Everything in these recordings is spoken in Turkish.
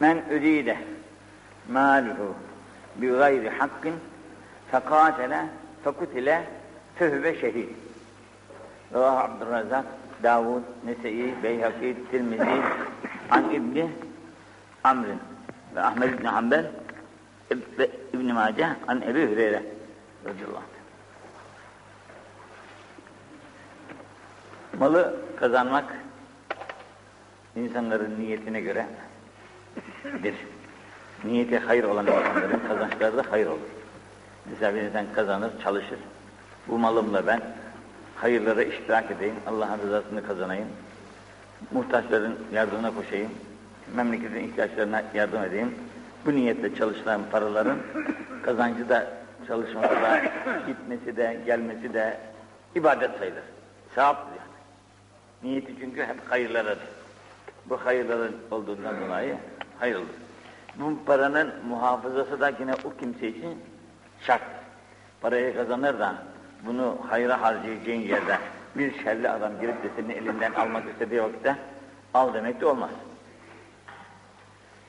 Men üride maluhu bi gayri hakkin fekatele fekutile fehüve şehid. Ravah Abdurrazak, Davud, Nese'i, Beyhaki, Tirmizi, An İbni Amr'in ve Ahmed İbni Hanbel İbni Mace An Ebu Hüreyre radıyallahu anh. Malı kazanmak insanların niyetine göre bir niyeti hayır olan insanların kazançları da hayır olur. Mesela bir insan kazanır, çalışır. Bu malımla ben hayırlara iştirak edeyim, Allah'ın rızasını kazanayım, muhtaçların yardımına koşayım, memleketin ihtiyaçlarına yardım edeyim. Bu niyetle çalışılan paraların kazancı da çalışması da, gitmesi de, gelmesi de ibadet sayılır. Sevaptır yani. Niyeti çünkü hep hayırlaradır. Bu hayırların olduğundan dolayı hayırlı. Bu paranın muhafazası da yine o kimse için şart. Parayı kazanır da bunu hayra harcayacağın yerde bir şerli adam girip de senin elinden almak istediği vakitte al demek de olmaz.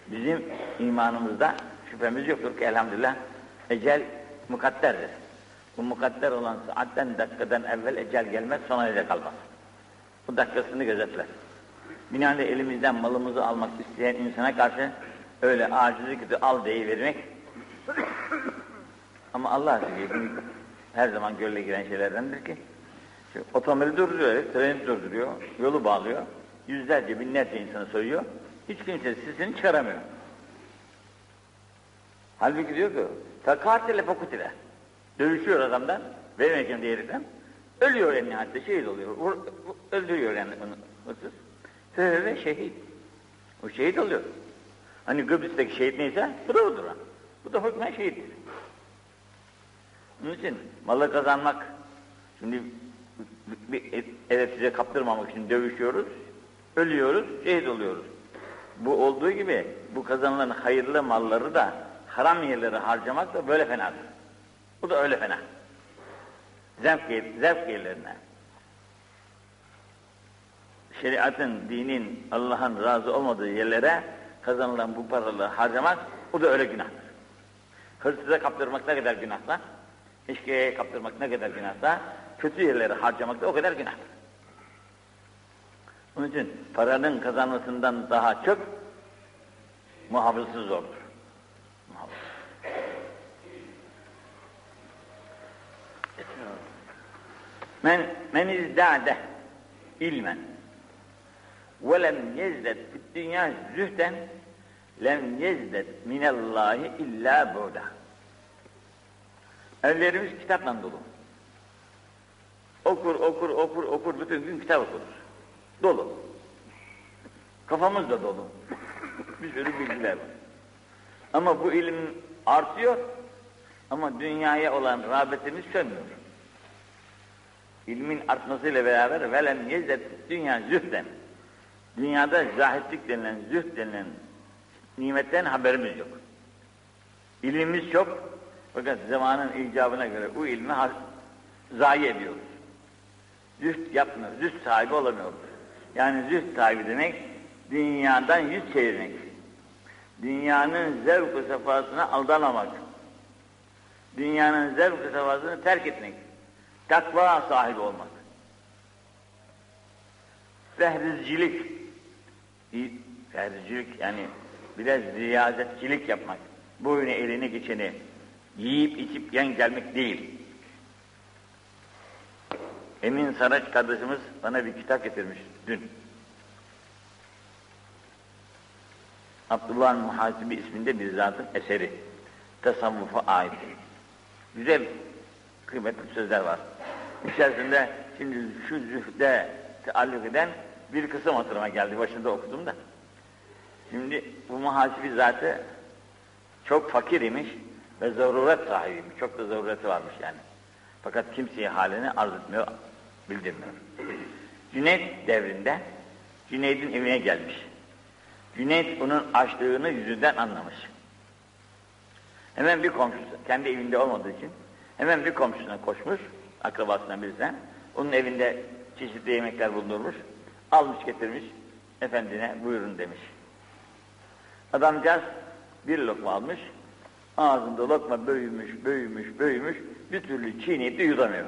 Bizim imanımızda şüphemiz yoktur ki elhamdülillah ecel mukadderdir. Bu mukadder olan saatten dakikadan evvel ecel gelmez sonra ile kalmaz. Bu dakikasını gözetler. Binaenaleyh elimizden malımızı almak isteyen insana karşı öyle acizlik al deyivermek ama Allah aşkına her zaman gölle giren şeylerdendir ki şu otomobili durduruyor, treni durduruyor, yolu bağlıyor, yüzlerce binlerce insanı soyuyor, hiç kimse sesini çıkaramıyor. Halbuki diyor ki, takatile fakutile, dövüşüyor adamdan, vermeyeceğim diyerekten, ölüyor en nihayette, şehit oluyor, vur, öldürüyor yani onu, hırsız. Ve şehit. O şehit oluyor. Hani Kıbrıs'taki şehit neyse, bu da odur. Bu da hükmen şehittir. Onun için malı kazanmak, şimdi bir, evet size kaptırmamak için dövüşüyoruz, ölüyoruz, şehit oluyoruz. Bu olduğu gibi bu kazanılan hayırlı malları da haram yerlere harcamak da böyle fenadır. Bu da öyle fena. Zevk, zevk yerlerine. Şeriatın, dinin, Allah'ın razı olmadığı yerlere kazanılan bu paraları harcamak, o da öyle günahtır. Hırsıza kaptırmak ne kadar günahsa, eşkıya kaptırmak ne kadar günahsa, kötü yerlere harcamak da o kadar günahtır. Onun için paranın kazanmasından daha çok muhafızası zordur. Men men izdade ilmen ve lem yezdet fid dünya zühden lem yezdet minallahi illa bu'da. Ellerimiz kitapla dolu. Okur, okur, okur, okur, bütün gün kitap okuruz. Dolu. Kafamız da dolu. Bir sürü bilgiler var. Ama bu ilim artıyor ama dünyaya olan rağbetimiz sönmüyor. İlmin artmasıyla beraber velen yezzet dünya zühden. Dünyada zahitlik denilen, zühd denilen nimetten haberimiz yok. İlmimiz çok fakat zamanın icabına göre bu ilmi zayi ediyoruz. Zühd yapmıyoruz, zühd sahibi olamıyoruz. Yani zühd sahibi demek dünyadan yüz çevirmek. Dünyanın zevk-ı sefasına aldanmamak. Dünyanın zevk-ı sefasını terk etmek. Takva sahibi olmak. Fehrizcilik yani biraz riyazetçilik yapmak. Boyunu elini geçeni yiyip içip yan gelmek değil. Emin Saraç kardeşimiz bana bir kitap getirmiş dün. Abdullah Muhasibi isminde bir zatın eseri. Tasavvufa ait. Güzel, kıymetli sözler var. İçerisinde şimdi şu zühde taalluk eden bir kısım hatırıma geldi. Başında okudum da. Şimdi bu muhasibi zatı çok fakir imiş ve zaruret sahibiymiş. Çok da zarureti varmış yani. Fakat kimseye halini arz etmiyor, bildirmiyor. Cüneyt devrinde Cüneyd'in evine gelmiş. Cüneyt onun açlığını yüzünden anlamış. Hemen bir komşusu, kendi evinde olmadığı için hemen bir komşusuna koşmuş, akrabasından birisinden. Onun evinde çeşitli yemekler bulundurmuş. Almış getirmiş, efendine buyurun demiş. Adamcağız bir lokma almış, ağzında lokma büyümüş, büyümüş, büyümüş, bir türlü çiğneyip de yudamıyor.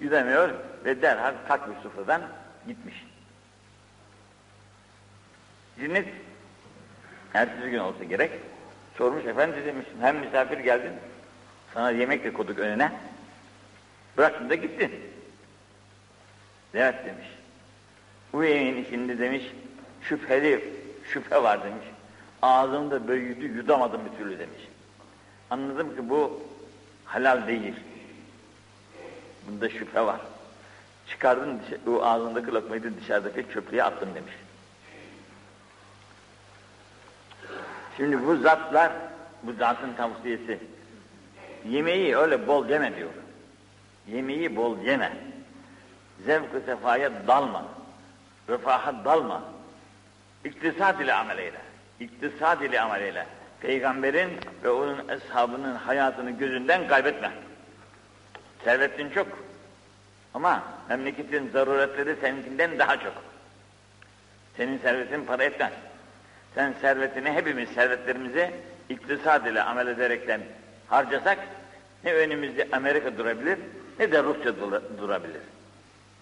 Yudamıyor ve derhal kalkmış sofradan gitmiş. Cinnet ertesi gün olsa gerek sormuş efendi demiş hem misafir geldin sana yemek de koyduk önüne bıraktın da gittin. Evet demiş. Bu yemeğin içinde demiş şüpheli şüphe var demiş. Ağzımda büyüdü yudamadım bir türlü demiş. Anladım ki bu halal değil. Bunda şüphe var. Çıkardın o ağzındaki lokmayı da dışarıdaki çöplüğe attım demiş. Şimdi bu zatlar, bu zatın tavsiyesi. Yemeği öyle bol yeme diyor. Yemeği bol yeme. Zevk-ı sefaya dalma. Refaha dalma. İktisat ile amel eyle. İktisat ile amel eyle. Peygamberin ve onun eshabının hayatını gözünden kaybetme. Servetin çok. Ama memleketin zaruretleri seninkinden daha çok. Senin servetin para etmez. Sen servetini hepimiz servetlerimizi iktisad ile amel ederekten harcasak ne önümüzde Amerika durabilir ne de Rusya durabilir.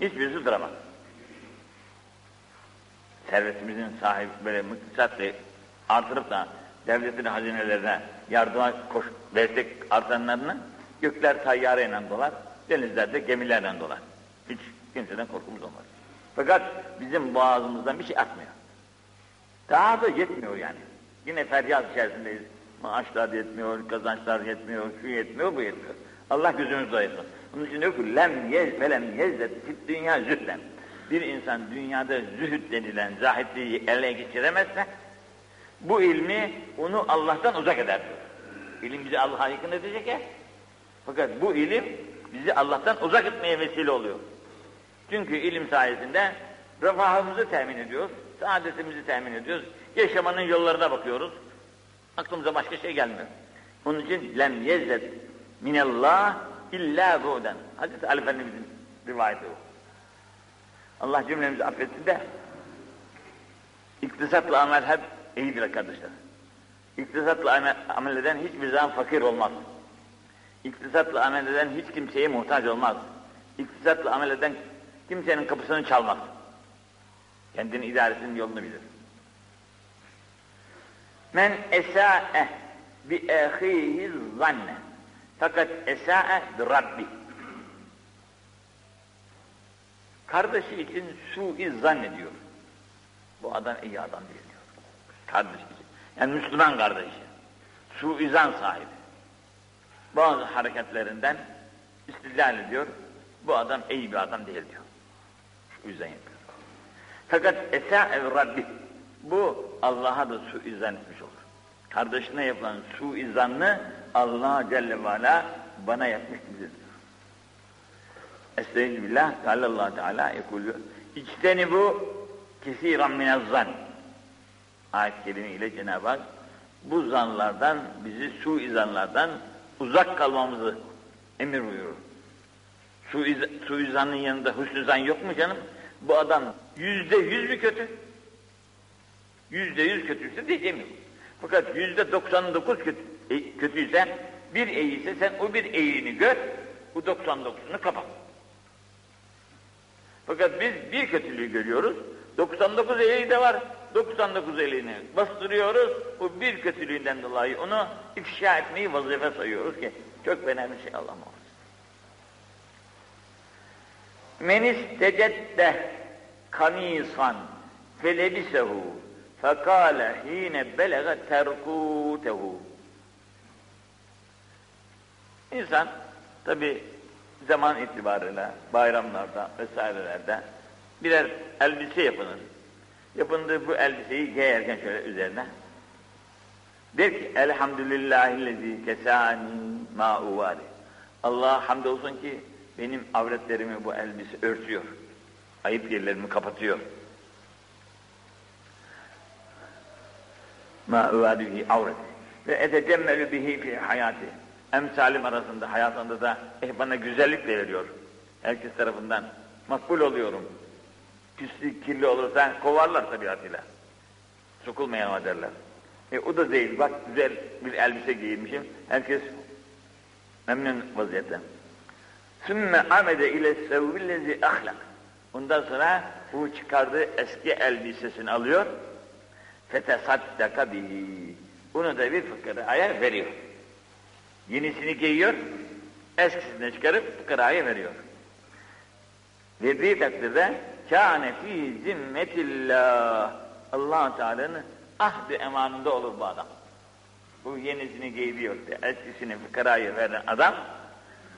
Hiçbirisi duramaz. Servetimizin sahibi böyle müktisatla artırıp da devletin hazinelerine yardıma koş, destek artanlarını gökler tayyareyle dolar, denizlerde gemilerle dolar. Hiç kimseden korkumuz olmaz. Fakat bizim boğazımızdan bir şey atmıyor. Daha da yetmiyor yani. Yine feryat içerisindeyiz. Maaşlar yetmiyor, kazançlar yetmiyor, şu yetmiyor, bu yetmiyor. Allah gözümüzü doyursun. Onun için diyor ki lem yez velem yezzet fit dünya zühden. Bir insan dünyada zühd denilen zahitliği ele geçiremezse bu ilmi onu Allah'tan uzak eder. İlim bizi Allah'a yakın edecek ya. Fakat bu ilim bizi Allah'tan uzak etmeye vesile oluyor. Çünkü ilim sayesinde refahımızı temin ediyoruz, saadetimizi temin ediyoruz. Yaşamanın yollarına bakıyoruz. Aklımıza başka şey gelmiyor. Onun için lem yezzet minallah illa bu'den. Hazreti Ali Efendimiz'in rivayeti o. Allah cümlemizi affetsin de iktisatla amel hep iyidir kardeşler. İktisatla amel, eden hiçbir zaman fakir olmaz. İktisatla amel eden hiç kimseye muhtaç olmaz. İktisatla amel eden kimsenin kapısını çalmaz. Kendini idaresinin yolunu bilir. Men esa'e bi ehihi zanne. Fakat esa'e bi rabbi. Kardeşi için su'i zannediyor. Bu adam iyi adam değil diyor. Kardeşi için. Yani Müslüman kardeşi. Su'i zan sahibi. Bazı hareketlerinden istidlal ediyor. Bu adam iyi bir adam değil diyor. Şu yüzden yapıyor. Fakat esa'e rabbi. Bu Allah'a da suizan etmiş olur. Kardeşine yapılan suizanını Allah Celle ve Ala bana yapmış bilir. Estaizu billah, Allah Teala yekulü. İçteni bu kesiran minezzan. Ayet kelime ile Cenab-ı Hak bu zanlardan, bizi suizanlardan uzak kalmamızı emir buyurur. Suiz, suizanın yanında hüsnü zan yok mu canım? Bu adam yüzde yüz mü kötü? Yüzde yüz kötüyse yok. Fakat yüzde doksan dokuz kötü, e, kötüyse bir iyiyse sen o bir iyiliğini gör, bu doksan dokuzunu kapat. Fakat biz bir kötülüğü görüyoruz, 99 iyiliği de var, 99 iyiliğini bastırıyoruz, bu bir kötülüğünden dolayı onu ifşa etmeyi vazife sayıyoruz ki çok önemli şey Allah muhafaza. Men istecedde kamisan felebisehu fekale hine belege terkutehu İnsan tabi zaman itibarıyla bayramlarda vesairelerde birer elbise yapılır. Yapındığı bu elbiseyi giyerken şöyle üzerine der ki elhamdülillahillezî kesâni mâ uvâli Allah hamdolsun ki benim avretlerimi bu elbise örtüyor. Ayıp yerlerimi kapatıyor. Ma uvadihi avret. Ve etecemmelü bihi fi hayati. Emsalim arasında, hayatında da eh bana güzellik de veriyor. Herkes tarafından makbul oluyorum. Pislik, kirli olursa kovarlar tabiatıyla. Sokulmayan derler. E o da değil. Bak güzel bir elbise giyinmişim. Herkes memnun vaziyette. Sümme amede ile sevvillezi ahlak. Ondan sonra bu çıkardığı eski elbisesini alıyor. Fetesaddaka bihi. Bunu da bir fıkraya veriyor. Yenisini giyiyor, eskisini çıkarıp fıkraya veriyor. Verdiği takdirde kâne fî zimmetillah. allah Teala'nın ahdi emanında olur bu adam. Bu yenisini giyiyor diye eskisini fıkraya veren adam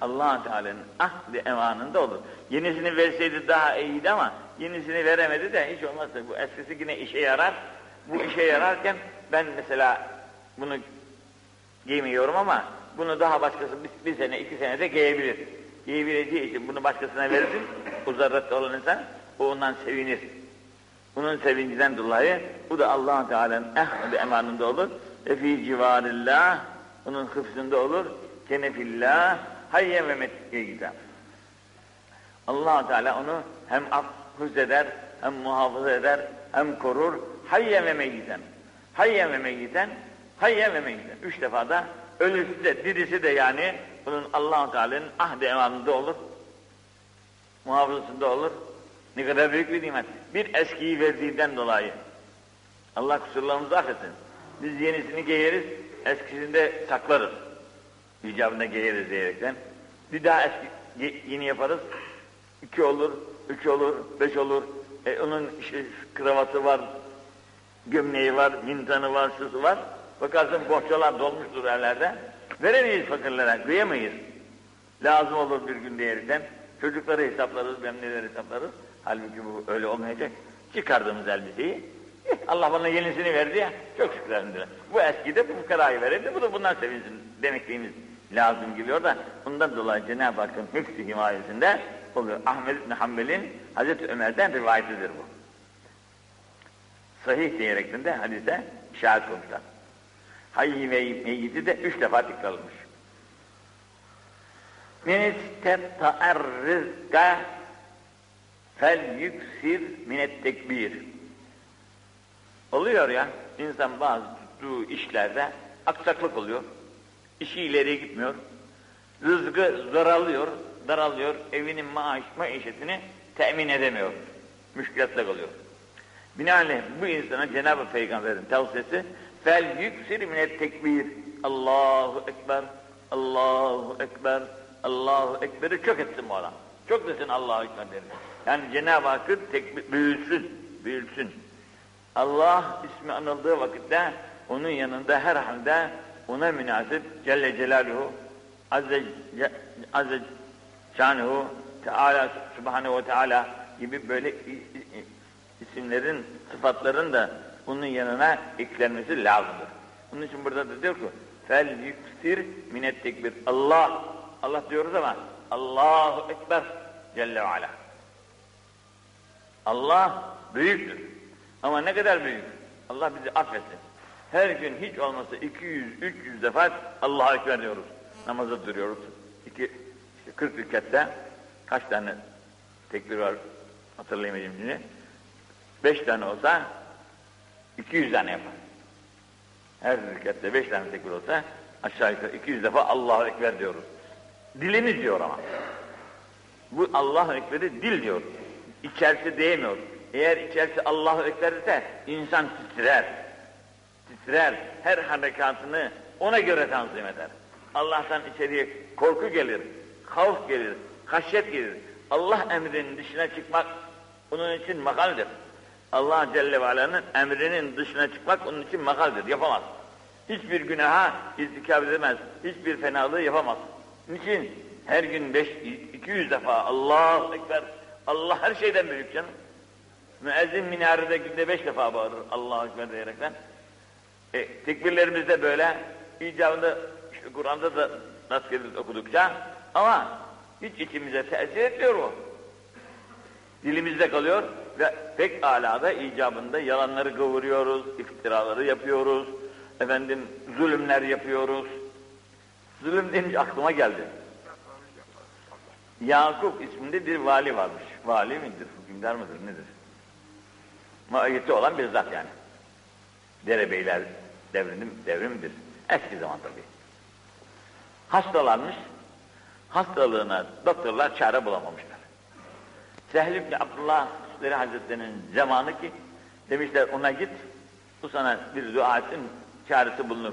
allah Teala'nın ahdi emanında olur. Yenisini verseydi daha iyiydi ama yenisini veremedi de hiç olmazsa bu eskisi yine işe yarar. Bu işe yararken ben mesela bunu giymiyorum ama bunu daha başkası bir, bir sene, iki senede giyebilir. Giyebileceği için bunu başkasına verirsin, o zarratta olan insan, o ondan sevinir. Bunun sevincinden dolayı bu da allah Teala'nın ehmedi emanında olur. Ve fi civarillah, onun hıfzında olur. Kenefillah, hayye ve metkiye gider. allah Teala onu hem hıfz eder, hem muhafaza eder, hem korur. Hayye ve meyyiten. Hayye ve meyyiten, hayye ve meyyiten. Üç defa da ölüsü de dirisi de yani bunun allah Teala'nın ahde emanında olur. Muhafazasında olur. Ne kadar büyük bir nimet. Bir eskiyi verdiğinden dolayı. Allah kusurlarımızı affetsin. Biz yenisini giyeriz, eskisini de saklarız. İcabında giyeriz diyerekten. Bir daha eski yeni yaparız. İki olur, üç olur, beş olur. E, onun işte kravatı var, gömleği var, mintanı var, şusu var. Bakarsın bohçalar dolmuştur yerlerde. Veremeyiz fakirlere, kıyamayız. Lazım olur bir gün diyerekten. Çocukları hesaplarız, memneleri hesaplarız. Halbuki bu öyle olmayacak. Çıkardığımız elbiseyi, eh, Allah bana yenisini verdi ya, çok şükür. Bu eski de bu fukarayı verirdi, bu da bundan sevinsin demekliğimiz lazım geliyor da bundan dolayı Cenab-ı Hakk'ın hıfzı himayesinde oluyor. Ahmet İbni Hanbel'in Hazreti Ömer'den rivayetidir bu. Sahih diyerekten de hadise şahit olmuşlar. Hayy ve meyyiti de üç defa tekrarlamış. Men istetta'er rizka fel yüksir minet tekbir. Oluyor ya, insan bazı tuttuğu işlerde aksaklık oluyor. İşi ileriye gitmiyor. Rızkı daralıyor, daralıyor. Evinin maaş, maişetini temin edemiyor. Müşkilatla kalıyor. Binaenaleyh bu insana Cenab-ı Peygamber'in tavsiyesi fel yüksir minet tekbir. Allahu Ekber, Allahu Ekber, Allahu Ekber'i çok etsin bu adam. Çok desin Allahu Ekber derim. Yani Cenab-ı Hakk'ın tekbir, büyülsün, büyülsün. Allah ismi anıldığı vakitte onun yanında her halde ona münasip Celle Celaluhu Azze, Azze Şanuhu Teala Subhanehu ve Teala gibi böyle isimlerin, sıfatların da bunun yanına eklenmesi lazımdır. Bunun için burada da diyor ki fel yüksir minet tekbir. Allah, Allah diyoruz ama Allahu Ekber Celle ve Ala. Allah büyüktür. Ama ne kadar büyük? Allah bizi affetsin. Her gün hiç olmazsa 200-300 defa Allah'a Ekber diyoruz. Namaza duruyoruz. İki, işte 40 rükatte kaç tane tekbir var hatırlayamayacağım şimdi. 5 tane olsa 200 tane yapar. Her rükatte 5 tane tekbir olsa aşağı yukarı 200 defa Allahu Ekber diyoruz. Dilimiz diyor ama. Bu Allahu Ekber'i dil diyor. İçerisi diyemiyor. Eğer içerisi Allahu Ekber ise insan titrer. Titrer. Her harekatını ona göre tanzim eder. Allah'tan içeriye korku gelir, havf gelir, haşyet gelir. Allah emrinin dışına çıkmak onun için makaldir. Allah Celle ve Ala'nın emrinin dışına çıkmak onun için makaldir. Yapamaz. Hiçbir günaha irtikab edemez. Hiçbir fenalığı yapamaz. Niçin? Her gün beş, 200 defa Allah Ekber. Allah her şeyden büyük canım. Müezzin minarede günde beş defa bağırır Allah Ekber diyerekten. E, tekbirlerimiz de böyle. İcabında işte Kur'an'da da nasıl gelir okudukça ama hiç içimize tesir etmiyor o. Dilimizde kalıyor ve pek alada icabında yalanları kıvırıyoruz, iftiraları yapıyoruz, efendim zulümler yapıyoruz. Zulüm deyince aklıma geldi. Yakup isminde bir vali varmış. Vali midir, hükümdar mıdır, nedir? Maiyeti olan bir zat yani. Derebeyler devrinim, devrimidir. Eski zaman tabii. Hastalanmış, hastalığına doktorlar çare bulamamışlar. Sehl ibn Abdullah Hazretleri'nin zamanı ki demişler ona git, bu sana bir dua etsin, çaresi bulunur,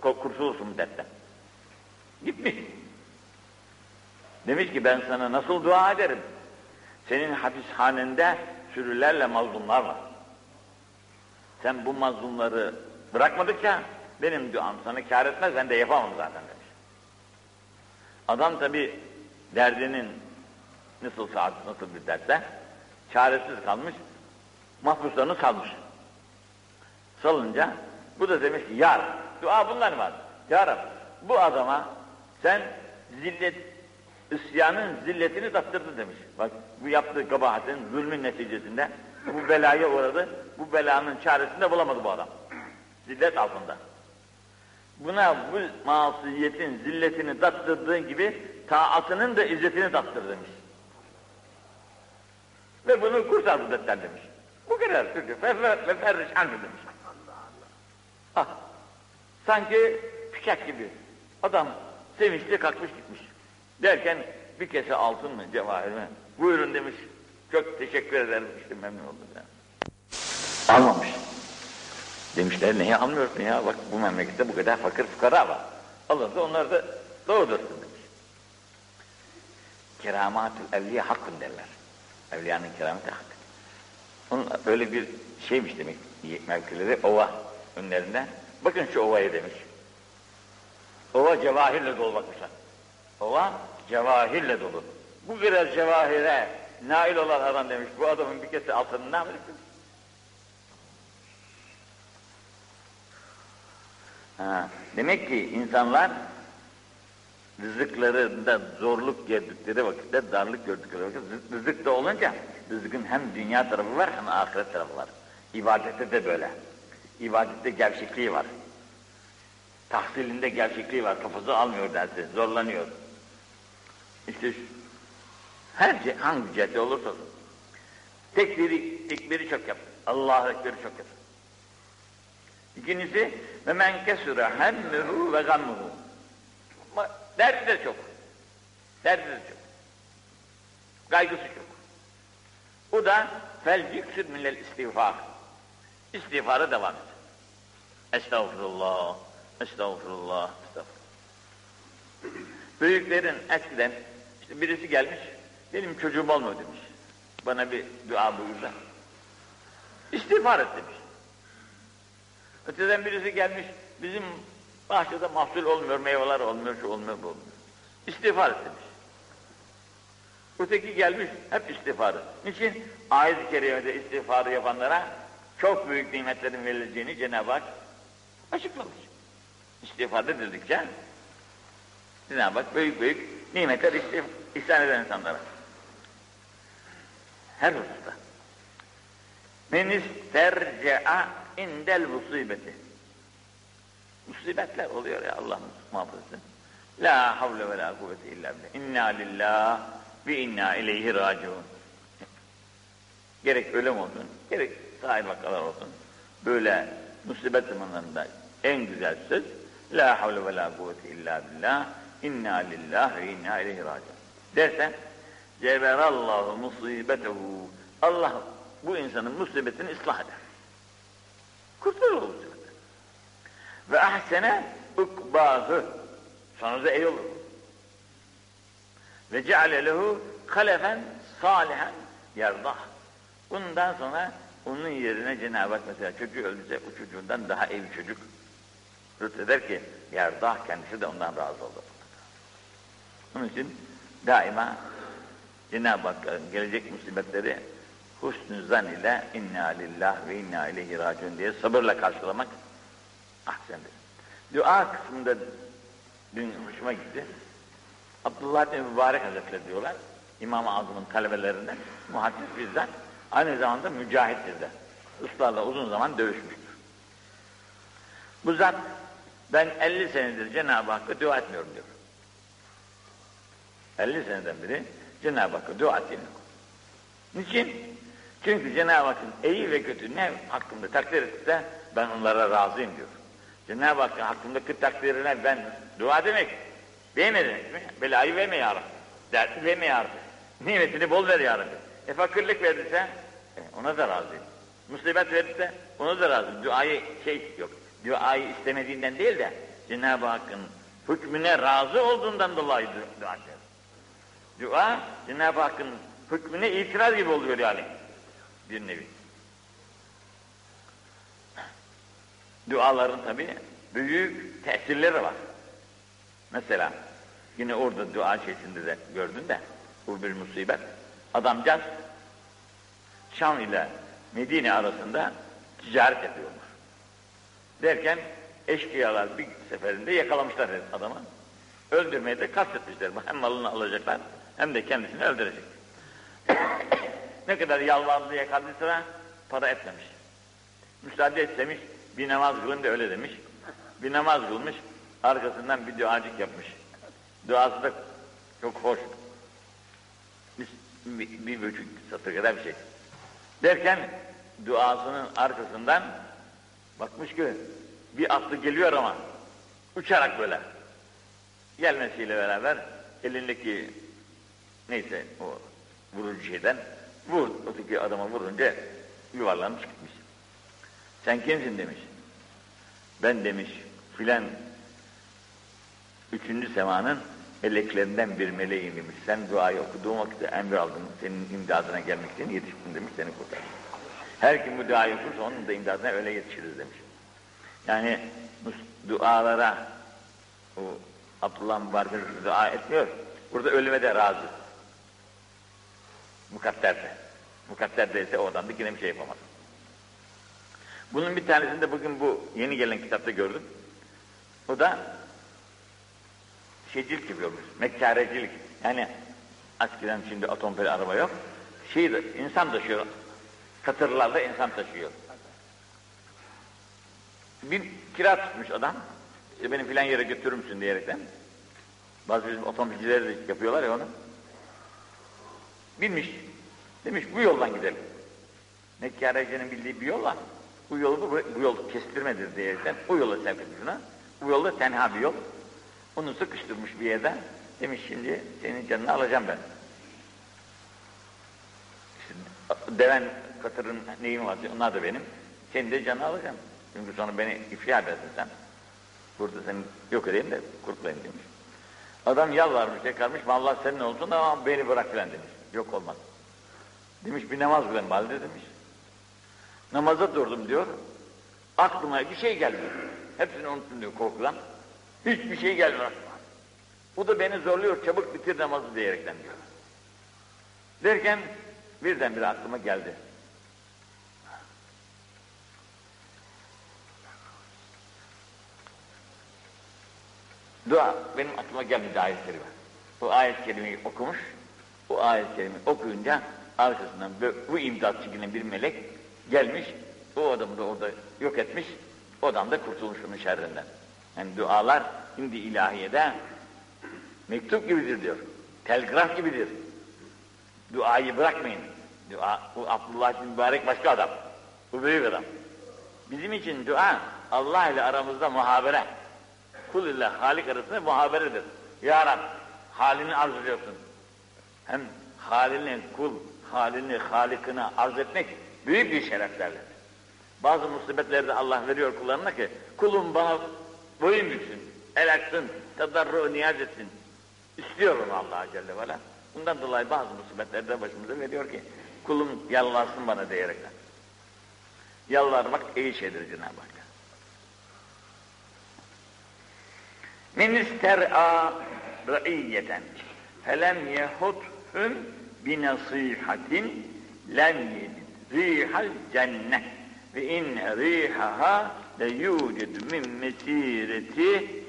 kurtulursun dertten. Gitmiş. Demiş ki ben sana nasıl dua ederim? Senin hapishanende sürülerle mazlumlar var. Sen bu mazlumları bırakmadıkça benim duam sana kâr etmez, ben de yapamam zaten demiş. Adam tabi derdinin nasıl saat, nasıl bir dertte çaresiz kalmış, mahpuslarını salmış. Salınca bu da demiş ki ya dua bunlar var. Ya Rab, bu adama sen zillet, isyanın zilletini tattırdı demiş. Bak bu yaptığı kabahatin, zulmün neticesinde bu belaya uğradı. Bu belanın çaresini de bulamadı bu adam. Zillet altında. Buna bu masiyetin zilletini tattırdığın gibi taatının da izzetini tattır demiş. Ve bunu kurtardı dediler demiş. Bu kadar Türkçe. Ve ferriş anhu demiş. Ah, sanki fişek gibi. Adam sevinçli kalkmış gitmiş. Derken bir kese altın mı, cevahir mi? Buyurun demiş. Çok teşekkür ederim. İşte memnun oldum. Yani. Almamış. Demişler neye almıyorsun ya? Bak bu memlekette bu kadar fakir fukara var. Alırsa onlar da doğudursun demiş. Keramatül evliya hakkın derler. Evliyanın kerameti hak. Onun böyle bir şeymiş demek mevkileri ova önlerinde. Bakın şu ovayı demiş. Ova cevahirle dolu bakmışlar. Ova cevahirle dolu. Bu biraz cevahire nail olan adam demiş. Bu adamın bir kese yapacak? Ha, demek ki insanlar rızıklarında zorluk gördükleri vakitte, darlık gördükleri vakitte rızık da olunca rızkın hem dünya tarafı var hem ahiret tarafı var. İbadette de böyle. İbadette gevşekliği var. Tahsilinde gevşekliği var. Kafası almıyor dersi, zorlanıyor. İşte her şey, hangi cihette olursa olsun. Tekbiri, tekbiri çok yap. Allah'ı ekberi çok yap. İkincisi ve men kesure hemmuhu ve gammuhu. Derdi de çok. Derdi de çok. Kaygısı çok. Bu da fel yüksür minel istiğfar. İstiğfara devam et. Estağfurullah, estağfurullah, estağfurullah. Büyüklerin eskiden işte birisi gelmiş, benim çocuğum olmuyor demiş. Bana bir dua buyurdu. İstiğfar et demiş. Öteden birisi gelmiş, bizim bahçede mahsul olmuyor, meyveler olmuyor, şu olmuyor, bu olmuyor. İstiğfar et demiş. Öteki gelmiş, hep istiğfarı. Niçin? Ayet-i Kerime'de istiğfarı yapanlara çok büyük nimetlerin verileceğini Cenab-ı Hak açıklamış. İstiğfar edildikçe Cenab-ı Hak büyük büyük nimetler ihsan eden insanlara. Her hususta. Men isterce'a indel musibeti. Musibetler oluyor ya Allah muhafaza. La havle ve la kuvvete illa billah. İnna lillah ve inna ileyhi raciun. Gerek ölüm olsun, gerek sahil vakalar olsun. Böyle musibet zamanlarında en güzel söz La havle ve la kuvvete illa billah. İnna lillah ve inna ileyhi raciun. Dersen ceberallahu musibetehu. Allah bu insanın musibetini ıslah eder. Kurtulur musibetten. Ve ahsene ukbahı. Sonra da iyi olur. Ve ceale lehu kalefen salihen yardah. Bundan sonra onun yerine Cenab-ı Hak mesela çocuğu öldüyse o çocuğundan daha iyi bir çocuk lütfeder ki yardah kendisi de ondan razı olur. Onun için daima Cenab-ı Hakk'ın gelecek musibetleri husnü zan ile inna lillah ve inna ileyhi raciun diye sabırla karşılamak ahsendir. Dua kısmında dün hoşuma gitti. Abdullah bin Mübarek Hazretleri diyorlar. İmam-ı Azam'ın talebelerinden muhaddis bizden. Aynı zamanda mücahittir de. Ustalarla uzun zaman dövüşmüştür. Bu zat ben 50 senedir Cenab-ı Hakk'a dua etmiyorum diyor. 50 seneden beri Cenab-ı Hakk'a dua etmiyorum. Niçin? Çünkü Cenab-ı Hakk'ın iyi ve kötü ne hakkında takdir etse ben onlara razıyım diyor. Cenab-ı Hakk'ın hakkındaki takdirine ben dua demek. Verme demek mi? Belayı verme ya Rabbi. Dersi verme ya Rabbi. Nimetini bol ver ya Rabbi. E fakirlik verdiyse e, ona da razıyım. Musibet verirse ona da razıyım. Duayı şey yok. Duayı istemediğinden değil de Cenab-ı Hakk'ın hükmüne razı olduğundan dolayı dua eder. Dua Cenab-ı Hakk'ın hükmüne itiraz gibi oluyor yani. Bir nevi. Duaların tabi büyük tesirleri var. Mesela yine orada dua şeysinde de gördün de bu bir musibet. Adamcağız Şam ile Medine arasında ticaret yapıyormuş. Derken eşkıyalar bir seferinde yakalamışlar adamı. Öldürmeye de kastetmişler. Hem malını alacaklar hem de kendisini öldürecek. ne kadar yalvardı yakaldıysa para etmemiş. Müsaade etsemiş bir namaz kılın da öyle demiş. Bir namaz kılmış arkasından bir duacık yapmış. Duası da çok hoş. Bir, bir, bir buçuk satır kadar bir şey. Derken duasının arkasından bakmış ki bir atlı geliyor ama uçarak böyle. Gelmesiyle beraber elindeki neyse o vurucu şeyden vur, öteki adama vurunca yuvarlanmış gitmiş. Sen kimsin demiş. Ben demiş filan üçüncü semanın eleklerinden bir meleğim demiş. Sen duayı okuduğum vakitte emir aldım. Senin imdadına gelmek için yetiştim demiş. Seni kurtardım. Her kim bu duayı okursa onun da imdadına öyle yetişiriz demiş. Yani dualara o Abdullah Mübarek dua etmiyor. Burada ölüme de razı. Mukadder de. Mukadder değilse o adam da yine bir şey yapamaz. Bunun bir tanesini de bugün bu yeni gelen kitapta gördüm. O da şeycilik yapıyormuş, mekkarecilik. Yani eskiden şimdi otomobil araba yok. Şey insan taşıyor. Katırlarla insan taşıyor. Bir kira tutmuş adam. İşte beni filan yere götürür müsün diyerekten. Bazı bizim otomobilciler de yapıyorlar ya onu. Bilmiş. Demiş bu yoldan gidelim. Mekkareci'nin bildiği bir yol var. Bu yolu bu, bu yol kestirmedir diyerekten o yola sevk etmiş. Bu yolda tenha bir yol. Onu sıkıştırmış bir yerden. Demiş şimdi senin canını alacağım ben. İşte, deven katırın neyim varsa onlar da benim. Senin de canını alacağım. Çünkü sonra beni ifşa edersin sen. Burada seni yok edeyim de kurtulayım demiş. Adam yalvarmış, yakarmış, vallahi senin olsun ama beni bırak filan demiş. Yok olmaz. Demiş bir namaz kılayım valide demiş. Namaza durdum diyor. Aklıma bir şey gelmiyor. Hepsini unuttum diyor korkudan. Hiçbir şey gelmiyor aklıma. Bu da beni zorluyor çabuk bitir namazı diyerekten diyor. Derken birdenbire aklıma geldi. Dua benim aklıma gelmedi ayet kerime. Bu ayet kerimeyi okumuş. Bu ayet kerimeyi okuyunca arkasından bu imdat çekilen bir melek gelmiş. O adamı da orada yok etmiş. O adam da kurtulmuş onun şerrinden. Yani dualar şimdi ilahiyede mektup gibidir diyor. Telgraf gibidir. Duayı bırakmayın. Dua, bu Abdullah bin Mübarek başka adam. Bu büyük adam. Bizim için dua Allah ile aramızda muhabere. Kul ile Halik arasında muhaberedir. Ya Rab halini arz ediyorsun. Hem halini kul, halini Halik'ine arz etmek büyük bir şereflerdir. Bazı musibetlerde Allah veriyor kullarına ki kulum bana boyun büksün, el açsın, tadarru niyaz etsin. İstiyorum Allah Celle ve Bundan dolayı bazı musibetlerde başımıza veriyor ki kulum yalvarsın bana diyerekten. Yalvarmak iyi şeydir Cenab-ı Hak. Men ister'a ra'iyyeten felem yehuthum binasihatin lem yedid rihal cennet ve in rihaha le yucid min mesireti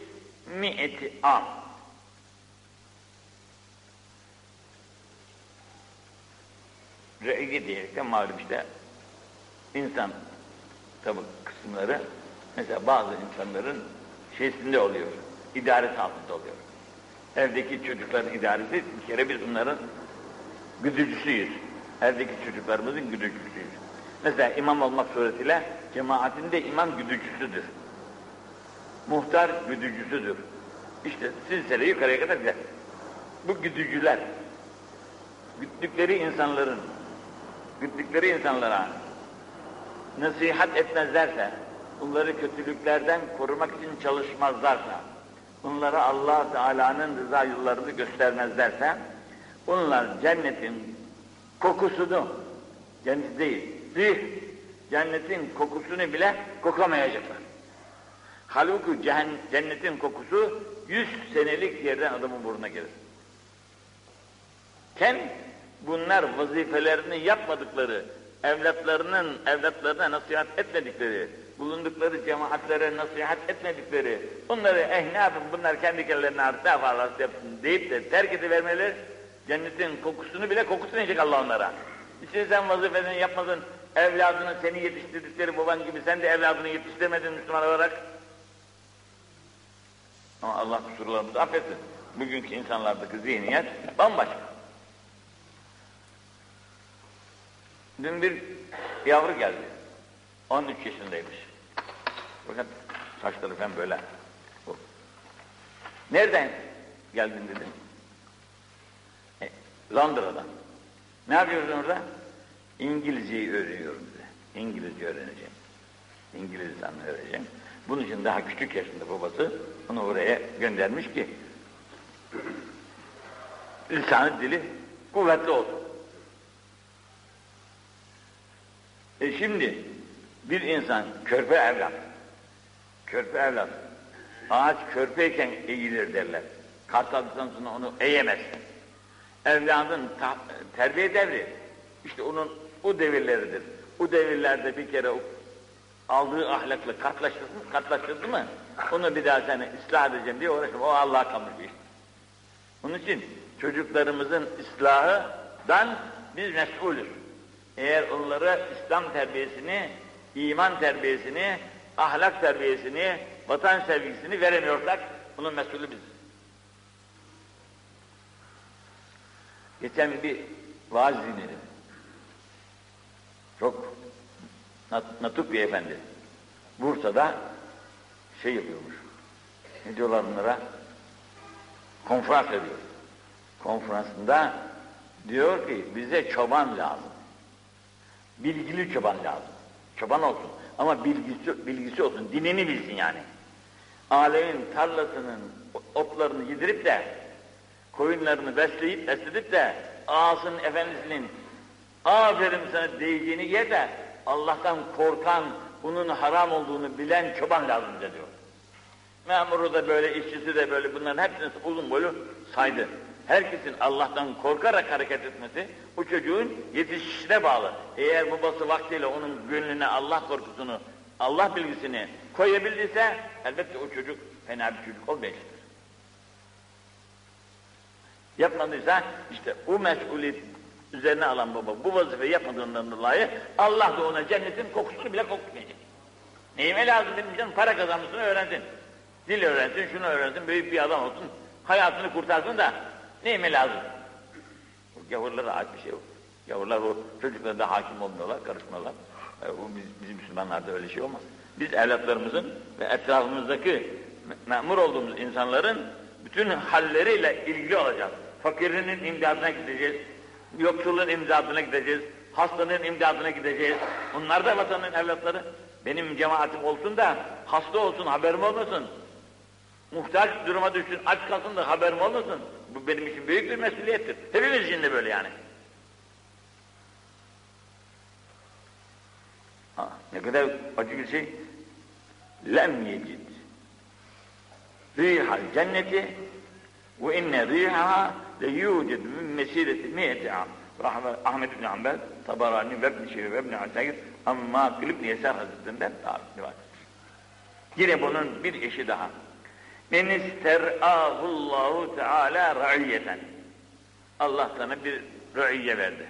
mi'eti am. Re'yi diyerekten malum işte insan tabi kısımları mesela bazı insanların şeysinde oluyor, idaresi altında oluyor. Evdeki çocukların idaresi bir kere biz bunların güdücüsüyüz. Evdeki çocuklarımızın güdücüsüyüz. Mesela imam olmak suretiyle cemaatinde imam güdücüsüdür. Muhtar güdücüsüdür. İşte silsile yukarıya kadar gider. Bu güdücüler, güttükleri insanların, güttükleri insanlara nasihat etmezlerse, bunları kötülüklerden korumak için çalışmazlarsa, bunlara allah Teala'nın rıza yollarını göstermezlerse, bunlar cennetin kokusunu, cennet değil, rih, cennetin kokusunu bile kokamayacaklar. Halbuki cennetin kokusu yüz senelik yerden adamın burnuna gelir. Ken bunlar vazifelerini yapmadıkları, evlatlarının evlatlarına nasihat etmedikleri, bulundukları cemaatlere nasihat etmedikleri, bunları eh ne yapın bunlar kendi kendilerine artık ne yaparlarsa yapsın deyip de terk edivermeleri, cennetin kokusunu bile kokuslayacak Allah onlara. İşte sen vazifeni yapmadın, evladını seni yetiştirdikleri baban gibi sen de evladını yetiştirmedin Müslüman olarak. Ama Allah kusurlarımızı affetsin. Bugünkü insanlardaki zihniyet bambaşka. Dün bir yavru geldi. 13 yaşındaymış. Fakat saçları falan böyle. Nereden geldin dedim. Londra'dan. Ne yapıyorsun orada? İngilizceyi öğreniyorum dedi. İngilizce öğreneceğim. İngilizce öğreneceğim. Bunun için daha küçük yaşında babası onu oraya göndermiş ki lisanı dili kuvvetli olsun. E şimdi bir insan körpe evlat, körpe evlat, ağaç körpeyken eğilir derler. Kartladıktan sonra onu eğemezsin. Evladın terbiye devri, işte onun o devirleridir. O devirlerde bir kere aldığı ahlakla katlaştırdı, katlaştırdı mı, onu bir daha seni ıslah edeceğim diye uğraşıyor. O Allah'a kalmış bir iş. Onun için çocuklarımızın ıslahından biz mesulüz. Eğer onlara İslam terbiyesini, iman terbiyesini, ahlak terbiyesini, vatan sevgisini veremiyorsak bunun mesulü biziz. Geçen bir vaaz dinledim. Çok nat natuk bir efendi. Bursa'da şey yapıyormuş. Ne diyorlar bunlara? Konferans ediyor. Konferansında diyor ki bize çoban lazım. Bilgili çoban lazım. Çoban olsun. Ama bilgisi, bilgisi olsun. Dinini bilsin yani. Alemin tarlasının otlarını yedirip de koyunlarını besleyip besledip de ağasının efendisinin aferin sana diyeceğini yer de Allah'tan korkan, bunun haram olduğunu bilen çoban lazım diyor. Memuru da böyle, işçisi de böyle bunların hepsini uzun boyu saydı. Herkesin Allah'tan korkarak hareket etmesi bu çocuğun yetişişine bağlı. Eğer babası vaktiyle onun gönlüne Allah korkusunu, Allah bilgisini koyabildiyse elbette o çocuk fena bir çocuk olmayacaktır. Yapmadıysa işte o mesuliyet üzerine alan baba bu vazifeyi yapmadığından dolayı Allah da ona cennetin kokusunu bile kokutmayacak. Neyime lazım benim canım? Para kazanmasını öğrensin. Dil öğrensin, şunu öğrensin, büyük bir adam olsun. Hayatını kurtarsın da neyime lazım? O gavurlara ait bir şey yok. Gavurlar o çocuklara da hakim olmuyorlar, karışmıyorlar. E, o biz, bizim Müslümanlarda öyle şey olmaz. Biz evlatlarımızın ve etrafımızdaki memur olduğumuz insanların bütün halleriyle ilgili olacağız. Fakirinin imdadına gideceğiz, yoksulun imdadına gideceğiz, hastanın imdadına gideceğiz. Onlar da vatanın evlatları. Benim cemaatim olsun da hasta olsun haberim olmasın. Muhtaç duruma düşsün, aç kalsın da haberim olmasın. Bu benim için büyük bir mesuliyettir. Hepimiz için de böyle yani. Ha, ne kadar acı bir şey. Lem yecid. Rihal cenneti ve inne rihaha le yucid min mesireti mi'eti am. Ahmet bin Hanbel, Tabarani ve İbn Şehir ve İbn Asakir ama Kılıp Yesar Hazretlerinden var. Yine bunun bir eşi daha. Men ister'ahullahu teala ra'iyeten. Allah sana bir ra'iyye verdi.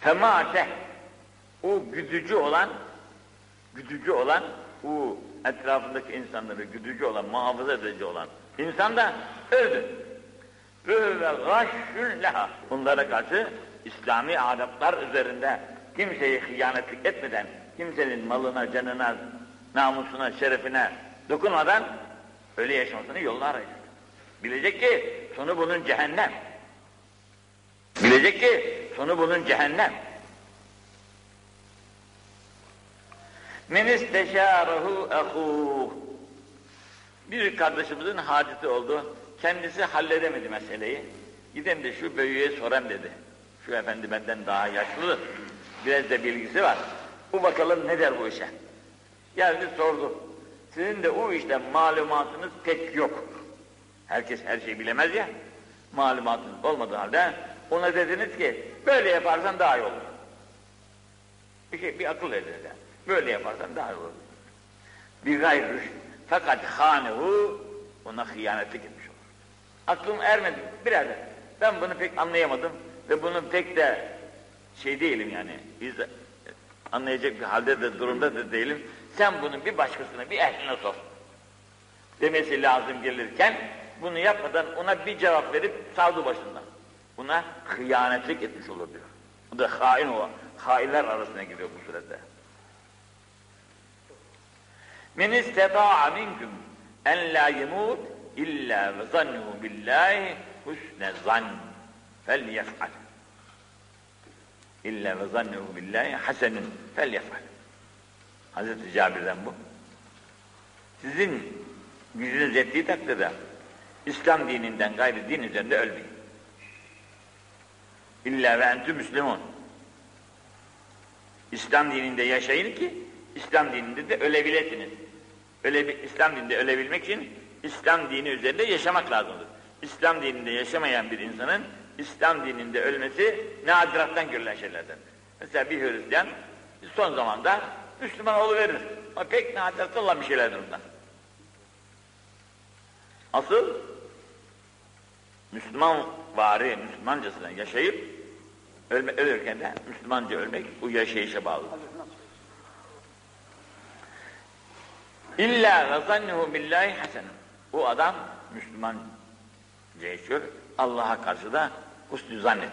Femate o güdücü olan güdücü olan o etrafındaki insanları güdücü olan, muhafaza edici olan insan da öldü. Gaşşün leha. Bunlara karşı İslami adaplar üzerinde kimseye hıyanetlik etmeden, kimsenin malına, canına, namusuna, şerefine dokunmadan öyle yaşamasını yolunu arayacak. Bilecek ki sonu bunun cehennem. Bilecek ki sonu bunun cehennem. Men isteşârehu ehûh. Bir kardeşimizin haceti oldu. Kendisi halledemedi meseleyi. Gidem de şu büyüğe soram dedi. Şu efendi benden daha yaşlı, biraz da bilgisi var. Bu bakalım ne der bu işe. Geldi sordu. Sizin de o işte malumatınız pek yok. Herkes her şeyi bilemez ya. Malumatınız olmadığı halde ona dediniz ki böyle yaparsan daha iyi olur. Bir şey, bir akıl ediniz yani. Böyle yaparsan daha iyi olur. Bir gayrı fakat hanehu ona hıyanetlik etmiş olur. Aklım ermedi birader. Ben bunu pek anlayamadım ve bunun pek de şey değilim yani. Biz anlayacak bir halde de durumda da değilim. Sen bunu bir başkasına, bir ehline sor. Demesi lazım gelirken bunu yapmadan ona bir cevap verip savdu başından. Buna hıyanetlik etmiş olur diyor. Bu da hain o. Hainler arasına giriyor bu sürede. Men isteta'a minkum en la yemut illa ve zannuhu billahi husne zan fel yef'al. İlla ve zannuhu billahi hasenun fel yef'al. Hazreti Cabir'den bu. Sizin gücünüz yettiği takdirde İslam dininden gayrı din üzerinde ölmeyin. İlla ve entü müslümun. İslam dininde yaşayın ki İslam dininde de ölebilirsiniz. Öle, İslam dininde ölebilmek için İslam dini üzerinde yaşamak lazımdır. İslam dininde yaşamayan bir insanın İslam dininde ölmesi nadirattan görülen şeylerden. Mesela bir Hristiyan son zamanda Müslüman oluverir. Ama pek nadirattan olan bir şeylerdir bunlar. Asıl Müslüman vari, Müslümancasına yaşayıp ölme, ölürken de Müslümanca ölmek bu yaşayışa bağlı. İlla ve zannuhu billahi hasen. Bu adam Müslüman yaşıyor. Allah'a karşı da husnü zannet.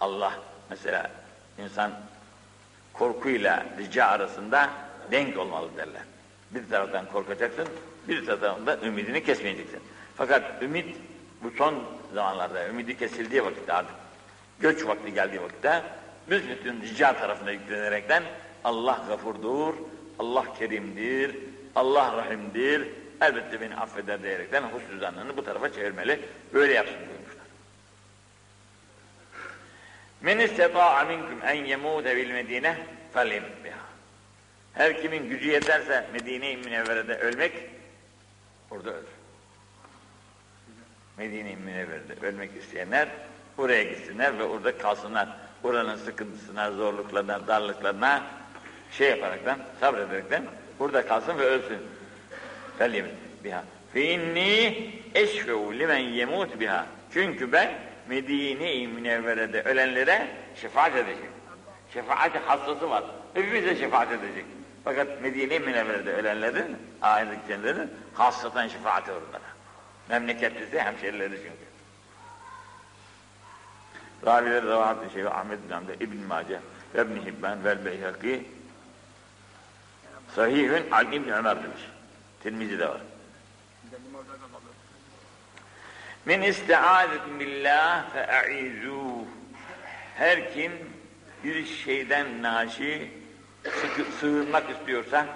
Allah mesela insan korkuyla rica arasında denk olmalı derler. Bir taraftan korkacaksın, bir taraftan da ümidini kesmeyeceksin. Fakat ümit bu son zamanlarda ümidi kesildiği vakitte artık göç vakti geldiği vakitte büsbütün rica tarafına yüklenerekten Allah gafurdur, Allah kerimdir, Allah rahimdir, elbette beni affeder diyerekten husnü bu tarafa çevirmeli. Böyle yapsın buyurmuşlar. Men isteta'a minkum en yemude bil medine felyemut biha. Her kimin gücü yeterse Medine-i Münevvere'de ölmek, orada ölür. Medine-i Münevvere'de ölmek isteyenler oraya gitsinler ve orada kalsınlar. Oranın sıkıntısına, zorluklarına, darlıklarına şey yaparaktan, sabrederekten burada kalsın ve ölsün. Felyemut biha. Fe inni eşfe'u limen yemut biha. Çünkü ben Medine-i Münevvere'de ölenlere şefaat edecek. Şefaat hassası var. Hepimize şefaat edecek. Fakat Medine-i Münevvere'de ölenlerin, ahiretçilerin hassaten şefaati var onlara. Memleketlisi, hemşerileri çünkü. Ravileri Revahat-ı Şeyh Ahmet bin Hamdi, İbn-i Mace, ve İbn-i Hibban, vel Beyhaki, Sahihün Al İbn Ömer demiş. Tirmizi'de var. Min isti'azetin billah fe'a'izuh. Her kim bir şeyden naşi sığınmak istiyorsa,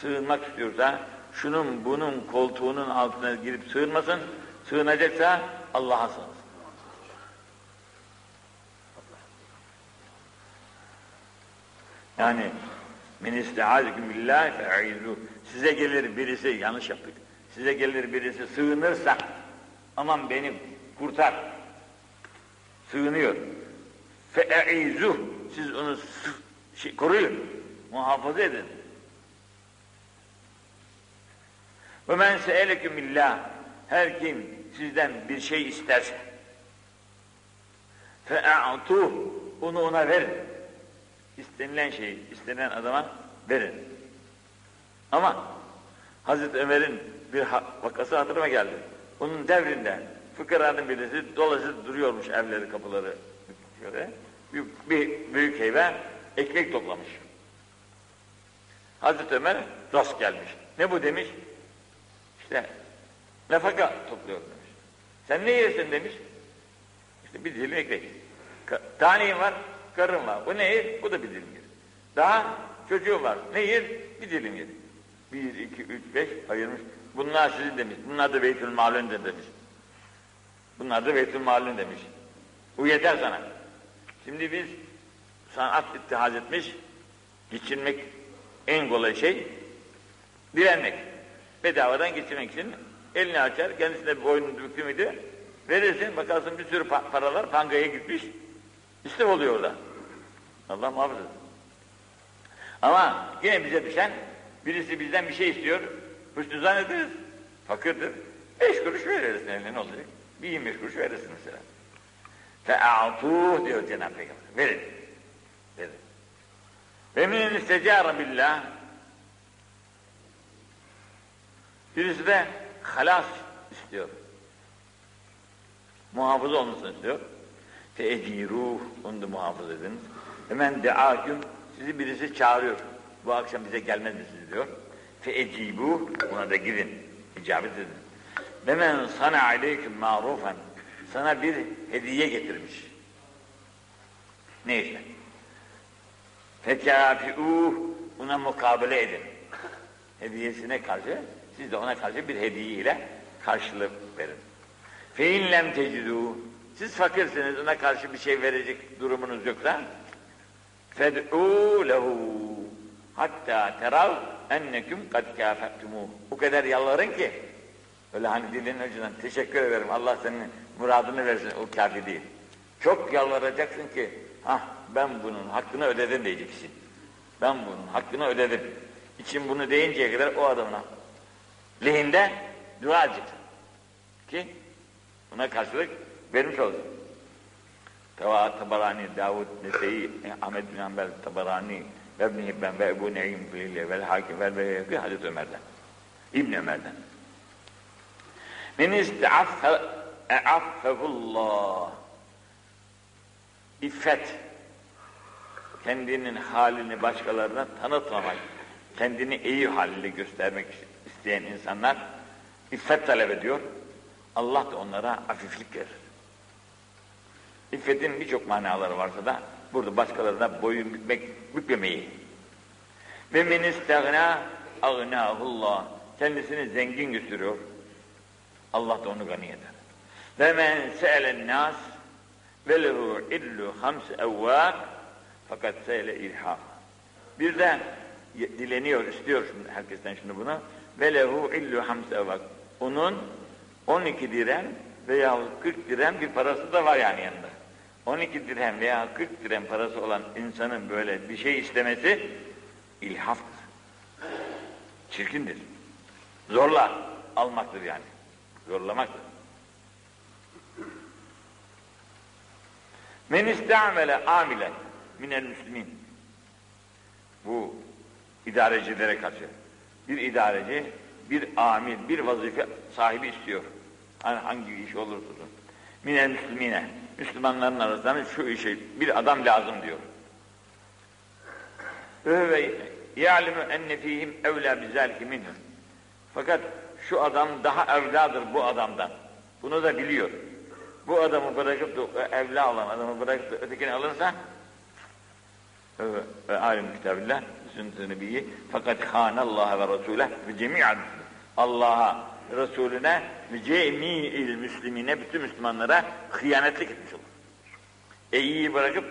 sığınmak istiyorsa, şunun bunun koltuğunun altına girip sığınmasın, sığınacaksa Allah'a sığınsın. Yani min isti'azekum billahi fe'izu. Size gelir birisi yanlış yaptık. Size gelir birisi sığınırsa aman beni kurtar. Sığınıyor. Fe'izu. Siz onu şey, koruyun. Muhafaza edin. Ve men se'eleküm billah. Her kim sizden bir şey isterse fe'a'tuh. Onu ona verin. İstenilen şeyi istenen adama verin. Ama Hazreti Ömer'in bir vakası hatırıma geldi. Onun devrinde fıkıranın birisi dolaşıp duruyormuş evleri kapıları şöyle. Bir, bir büyük eve ekmek toplamış. Hazreti Ömer rast gelmiş. Ne bu demiş? İşte nafaka topluyorum demiş. Sen ne yersin demiş. İşte bir dilim ekmek. Ka taneyin var, karın var. Bu ne yer? Bu da bir dilim yer. Daha çocuğu var. Ne yer? Bir dilim yer. Bir, iki, üç, beş ayırmış. Bunlar sizin demiş. Bunlar da Beytül Malun'dur demiş. Bunlar da Beytül Malun demiş. Bu yeter sana. Şimdi biz sanat ittihaz etmiş, geçinmek en kolay şey direnmek. Bedavadan geçirmek için elini açar, kendisine bir boynunu büktü müydü, verirsin, bakarsın bir sürü pa paralar pangaya gitmiş, istif oluyor orada. Allah muhafaza Ama yine bize düşen, birisi bizden bir şey istiyor, hüsnü zannederiz, fakirdir, beş kuruş veririz eline ne olacak? Bir yirmi kuruş verirsin mesela. Fe'atuh diyor Cenab-ı Peygamber. Verin. Verin. Ve min istecâre billah Birisi de halas istiyor. Muhafız olmasını istiyor. Fe'eciruh, onu da muhafız ediniz. Hemen deaküm, sizi birisi çağırıyor. Bu akşam bize gelmez misiniz diyor. Fe'ecibuh, buna da gidin. İcabet edin. Hemen sana aleyküm marufen, sana bir hediye getirmiş. Ne işte? Fekâfi'ûh, buna mukabele edin. Hediyesine karşı siz de ona karşı bir hediye ile karşılık verin. Fein lem tecidû. Siz fakirsiniz, ona karşı bir şey verecek durumunuz yoksa fed'û lehu hatta terav enneküm kad kâfettumuh. O kadar yalvarın ki öyle hani dilinin ucundan teşekkür ederim Allah senin muradını versin o kafi değil. Çok yalvaracaksın ki ah ben bunun hakkını ödedim diyeceksin. Ben bunun hakkını ödedim. İçin bunu deyinceye kadar o adamına lehinde dua edecek. Ki buna karşılık vermiş. Teva Tabarani, Davud, Nese'yi, Ahmet bin Hanbel, Tabarani, ve İbn Hibben ve Ebu Ne'im Filiyle vel Hakim vel Beyhekî Hazreti Ömer'den. İbn Ömer'den. Men isti'affe e'affehullah. İffet. Kendinin halini başkalarına tanıtmamak, kendini iyi halde göstermek isteyen insanlar iffet talep ediyor. Allah da onlara afiflik verir. İffetin birçok manaları varsa da burada başkalarına boyun bükmek, bükmemeyi. Ve men istagna agnahullah. Kendisini zengin gösteriyor. Allah da onu gani eder. Ve men se'elen nas ve lehu illu hams evvâk fakat se'le ilham. Bir de dileniyor, istiyor şimdi herkesten şimdi bunu. Ve lehu illu hams evvâk. Onun 12 dirhem veya 40 dirhem bir parası da var yani yanında. 12 dirhem veya 40 dirhem parası olan insanın böyle bir şey istemesi ilhaftır. Çirkindir. Zorla almaktır yani. Zorlamaktır. Men istamele amilen minel müslimin. Bu idarecilere karşı. Bir idareci, bir amil, bir vazife sahibi istiyor. Hani hangi iş olursa olsun. Minel müslimine. Müslümanların arasında şu işe bir adam lazım diyor. Ve ya'lemu enne fihim evlâ bizâlike minhum. Fakat şu adam daha evladır bu adamdan. Bunu da biliyor. Bu adamı bırakıp da evla olan adamı bırakıp da ötekini alırsa ve alim kitabillah sünnet-i nebiyyi fakat hânallaha ve rasûleh ve cemi'an Allah'a, Resulüne cemi'il müslimine bütün Müslümanlara hıyanetlik etmiş olur. Eyiyi bırakıp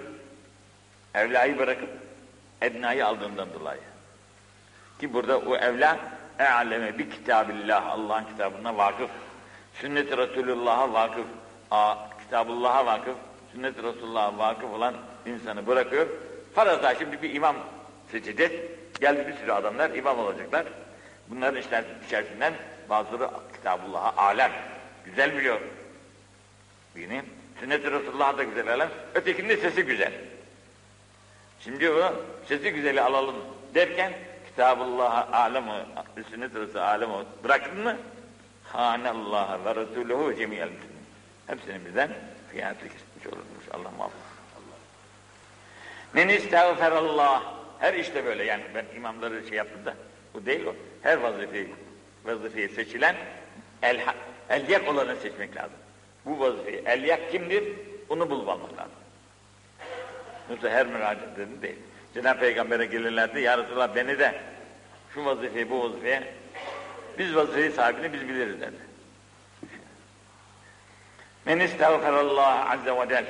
evlayı bırakıp ednayı aldığından dolayı. Ki burada o evla e'aleme bi kitabillah Allah'ın kitabına vakıf. Sünnet-i Resulullah'a vakıf. A, kitabullah'a vakıf. Sünnet-i Resulullah'a vakıf olan insanı bırakıyor. Farazda şimdi bir imam seçeceğiz. Geldi bir sürü adamlar imam olacaklar. Bunların içerisinden bazıları kitabullah'a alem. Güzel biliyor. Yine sünnet-i Resulullah'a da güzel alem. Ötekinin de sesi güzel. Şimdi o sesi güzeli alalım derken Kitabullah'a alem o, sünnet Resulü alem. Bıraktın mı? Hânellaha ve Resuluhu cemiyel Hepsini birden hıyanete kesmiş olurmuş. Allah muhafaza. Men istağferallah. Her işte böyle yani ben imamları şey yaptım da bu değil o. Her vazifeyi, vazifeyi seçilen el, elyak olanı seçmek lazım. Bu vazifeyi elyak kimdir? Onu bulup almak lazım. Yoksa her müracaatını değil. Cenab-ı Peygamber'e gelirlerdi. Ya Resulallah beni de şu vazifeyi bu vazifeye biz vazifeyi sahibini biz biliriz derdi. Men istağferallah azze ve cel.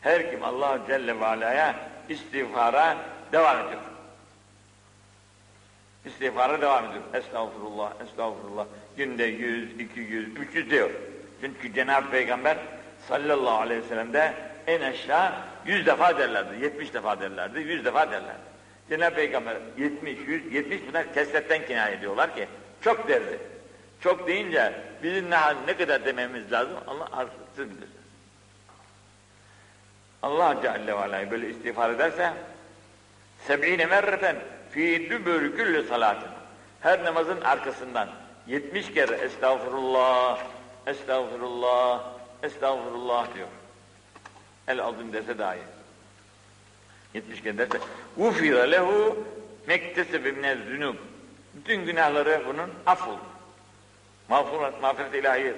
Her kim Allah Celle ve Ala'ya istiğfara devam ediyor. İstiğfara devam ediyor. Estağfurullah, estağfurullah. Günde yüz, iki yüz, üç yüz diyor. Çünkü Cenab-ı Peygamber sallallahu aleyhi ve sellem en aşağı yüz defa derlerdi, yetmiş defa derlerdi, yüz defa derlerdi. Cenab-ı Peygamber yetmiş, yüz, yetmiş bunlar kesretten kinaye ediyorlar ki çok derdi. Çok deyince bizim ne, ne kadar dememiz lazım Allah artık bilir. Allah Celle ve Ala'yı böyle istiğfar ederse seb'ine merreten fi dübür küllü salatin her namazın arkasından 70 kere estağfurullah, estağfurullah, estağfurullah diyor. El azim dese dahi. 70 kere derse ufira lehu mektesebe minez zünub. Bütün günahları bunun affoldu. Mağfiret, mağfiret ilahiye.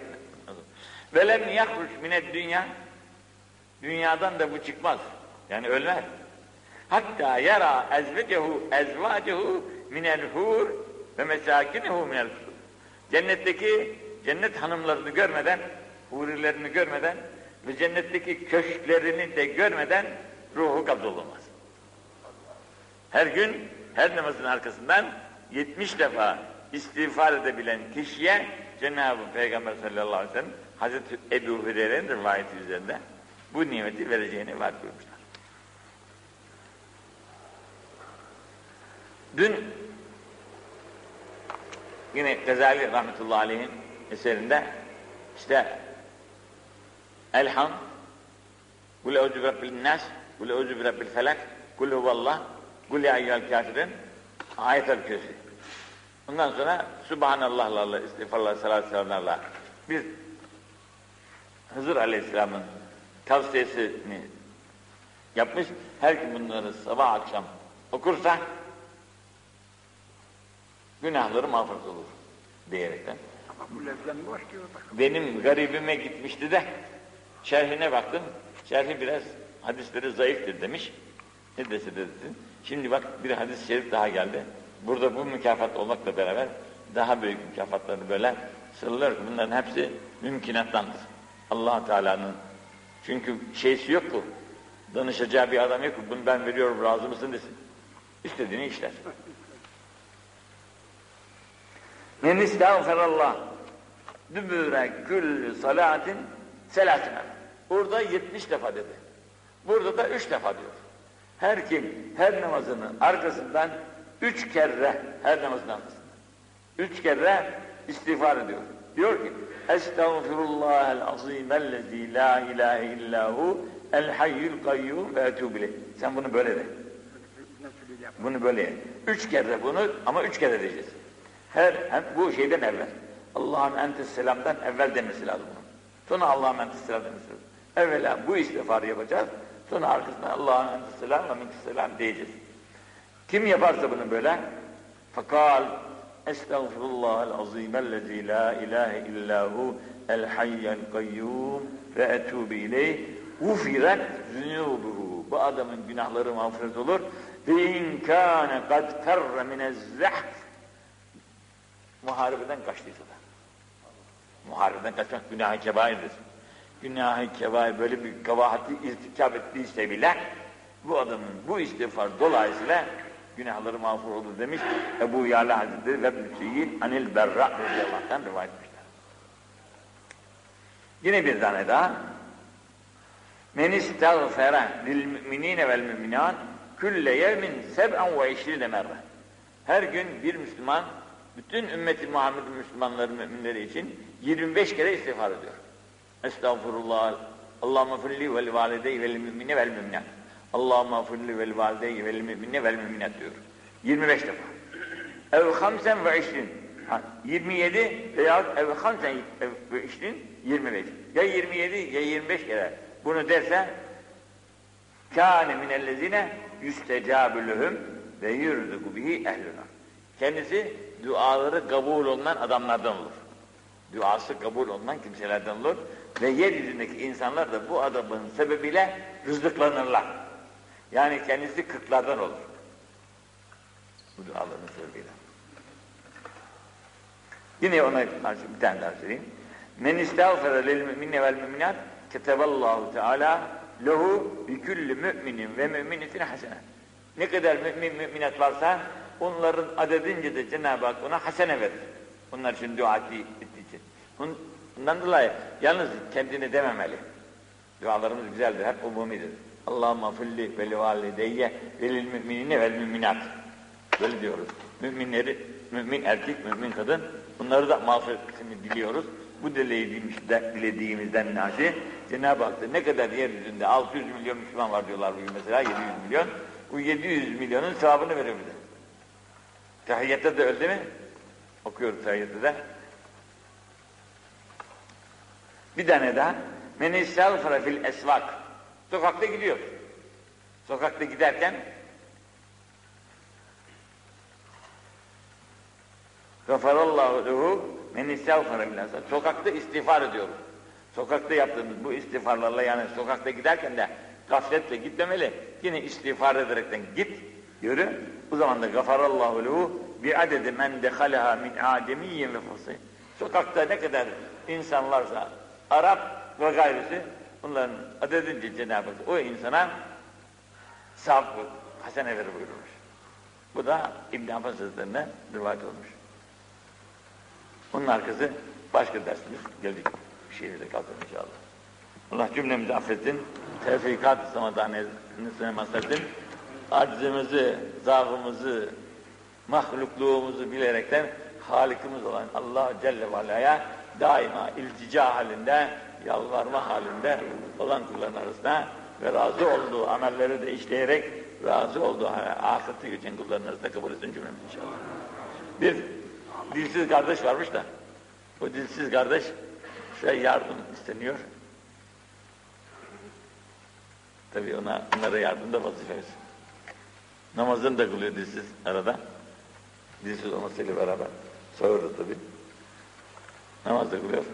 Ve lem yahruç mined dünya Dünyadan da bu çıkmaz. Yani ölmez. Hatta yara ezvecehu ezvacehu minel hur ve mesakinehu minel hur. Cennetteki cennet hanımlarını görmeden, hurilerini görmeden ve cennetteki köşklerini de görmeden ruhu kabzolunmaz. Her gün her namazın arkasından 70 defa istiğfar edebilen kişiye Cenab-ı Peygamber sallallahu aleyhi ve sellem Hazreti Ebu Hureyre'nin rivayeti üzerinde bu nimeti vereceğini vaat buyurmuşlar. Dün yine Gazali rahmetullahi aleyhin eserinde işte Elham Kul euzu bi rabbil nas, kul euzu bi felak, kul huvallah, kul ya eyyuhel kafirin ayet-el kürsi. Ondan sonra Subhanallahlarla, istiğfarlar, salat selamlarla biz Hızır Aleyhisselam'ın tavsiyesini yapmış. Her kim bunları sabah akşam okursa günahları mağfiret olur diyerekten. Benim garibime gitmişti de şerhine baktım. Şerhi biraz hadisleri zayıftır demiş. Ne dese de desin. Şimdi bak bir hadis-i şerif daha geldi. Burada bu mükafat olmakla beraber daha büyük mükafatları böyle sırlar. Bunların hepsi mümkünattandır. allah Teala'nın çünkü şeysi yok bu. Danışacağı bir adam yok bunu ben veriyorum razı mısın desin. İstediğini işler. Men istağfirallah dübüre küllü salatin selasine. Orada 70 defa dedi. Burada da üç defa diyor. Her kim her namazının arkasından üç kere her namazın arkasından üç kere istiğfar ediyor. Diyor ki Estağfirullahel azimellezî la ilahe illahu el hayyul kayyum ve etûbü Sen bunu böyle de. Bunu böyle. Üç kere bunu ama üç kere diyeceğiz. Her hem bu şeyden evvel. Allah'ım entes selamdan evvel demesi lazım bunun. Sonra Allah'ım entes selam demesi lazım. Evvela bu istiğfarı yapacağız. Sonra arkasından Allah'ım entes selam ve minkis selam diyeceğiz. Kim yaparsa bunu böyle? Fakal Estağfirullahal azimellezî la ilahe illahu el hayyel kayyum ve etûbü ileyh ufiret zünûbuhu. Bu adamın günahları mağfiret olur. Ve in kâne kad ferre minezzehf muharebeden kaçtıysa da. Muharebeden kaçmak günah-ı kebairdir. Günah-ı kebair böyle bir kabahati irtikap ettiyse bile bu adamın bu istiğfar dolayısıyla günahları mağfur olur demiş Ebu Yala Hazretleri ve Müseyyid Anil Berra radıyallahu rivayet etmişler. Yine bir tane daha. Men istagfere lil müminine vel müminat külle yevmin seb'en ve işrine merre. Her gün bir Müslüman bütün ümmeti Muhammed'in Müslümanları müminleri için 25 kere istiğfar ediyor. Estağfurullah. Allahümme filli vel validey vel mümine vel müminat. Allahümme firli vel valideyhi vel müminne vel müminat diyor. 25 defa. Ev hamsen ve işrin. 27 veya ev hamsen ve işrin 25. Ya 27 ya 25 kere bunu derse kâne minellezine yüstecâbülühüm ve yürüdükü bihi ehluna. Kendisi duaları kabul olunan adamlardan olur. Duası kabul olunan kimselerden olur. Ve yeryüzündeki insanlar da bu adamın sebebiyle rızıklanırlar. Yani kendisi kırklardan olur. Bu duaların sebebiyle. Yine ona bir tane daha söyleyeyim. Men istağfara lil müminne vel müminat keteballahu teala lehu bi kulli müminin ve müminetin hasene. Ne kadar mümin müminat varsa onların adedince de Cenab-ı Hak ona hasene verir. Onlar için dua ettiği için. Bundan dolayı yalnız kendini dememeli. Dualarımız güzeldir, hep umumidir. Allahümme filli ve li valideyye ve lil müminine vel müminat. Böyle diyoruz. Müminleri, mümin erkek, mümin kadın, bunları da mağfiretini diliyoruz. Bu dilediğimizden, dilediğimizden naşi Cenab-ı Hak'ta ne kadar yeryüzünde 600 milyon Müslüman var diyorlar bugün mesela 700 milyon. Bu 700 milyonun sevabını verir bize. Tahiyyatta da öyle değil mi? Okuyoruz tahiyyatta da. Bir tane daha. Men istağfara fil esvak. Sokakta gidiyor. Sokakta giderken Gafarallahu lehu men esvak. Sokakta istiğfar ediyoruz. Sokakta yaptığımız bu istiğfarlarla yani sokakta giderken de gafletle gitmemeli. Yine istiğfar ederekten git, yürü. Bu zaman da gafarallahu lehu bi adedi men dehaleha min ademiyyin ve fasih. Sokakta ne kadar insan varsa Arap ve gayrısı bunların adedince Cenab-ı Hak o insana sahip hasene verir buyurmuş. Bu da İbn Abbas Hazretleri'ne rivayet olmuş. Onun arkası başka dersimiz. Geldik bir şeyle kalkalım inşallah. Allah cümlemizi affetsin. Tevfikat-ı samadanetini masletsin. Aczimizi, zaafımızı, mahlukluğumuzu bilerekten Halikimiz olan Allah Celle ve daima iltica halinde, yalvarma halinde olan kulların arasında ve razı olduğu amelleri de işleyerek razı olduğu ahirette geçen kulların arasında kabul etsin cümlemiz inşallah. Bir dilsiz kardeş varmış da o dilsiz kardeş şey yardım isteniyor. Tabii ona, onlara yardım da vazifemiz. Namazını da kılıyor dilsiz arada. Dilsiz olmasıyla beraber. Sağırdı tabii. Namaz da kılıyor.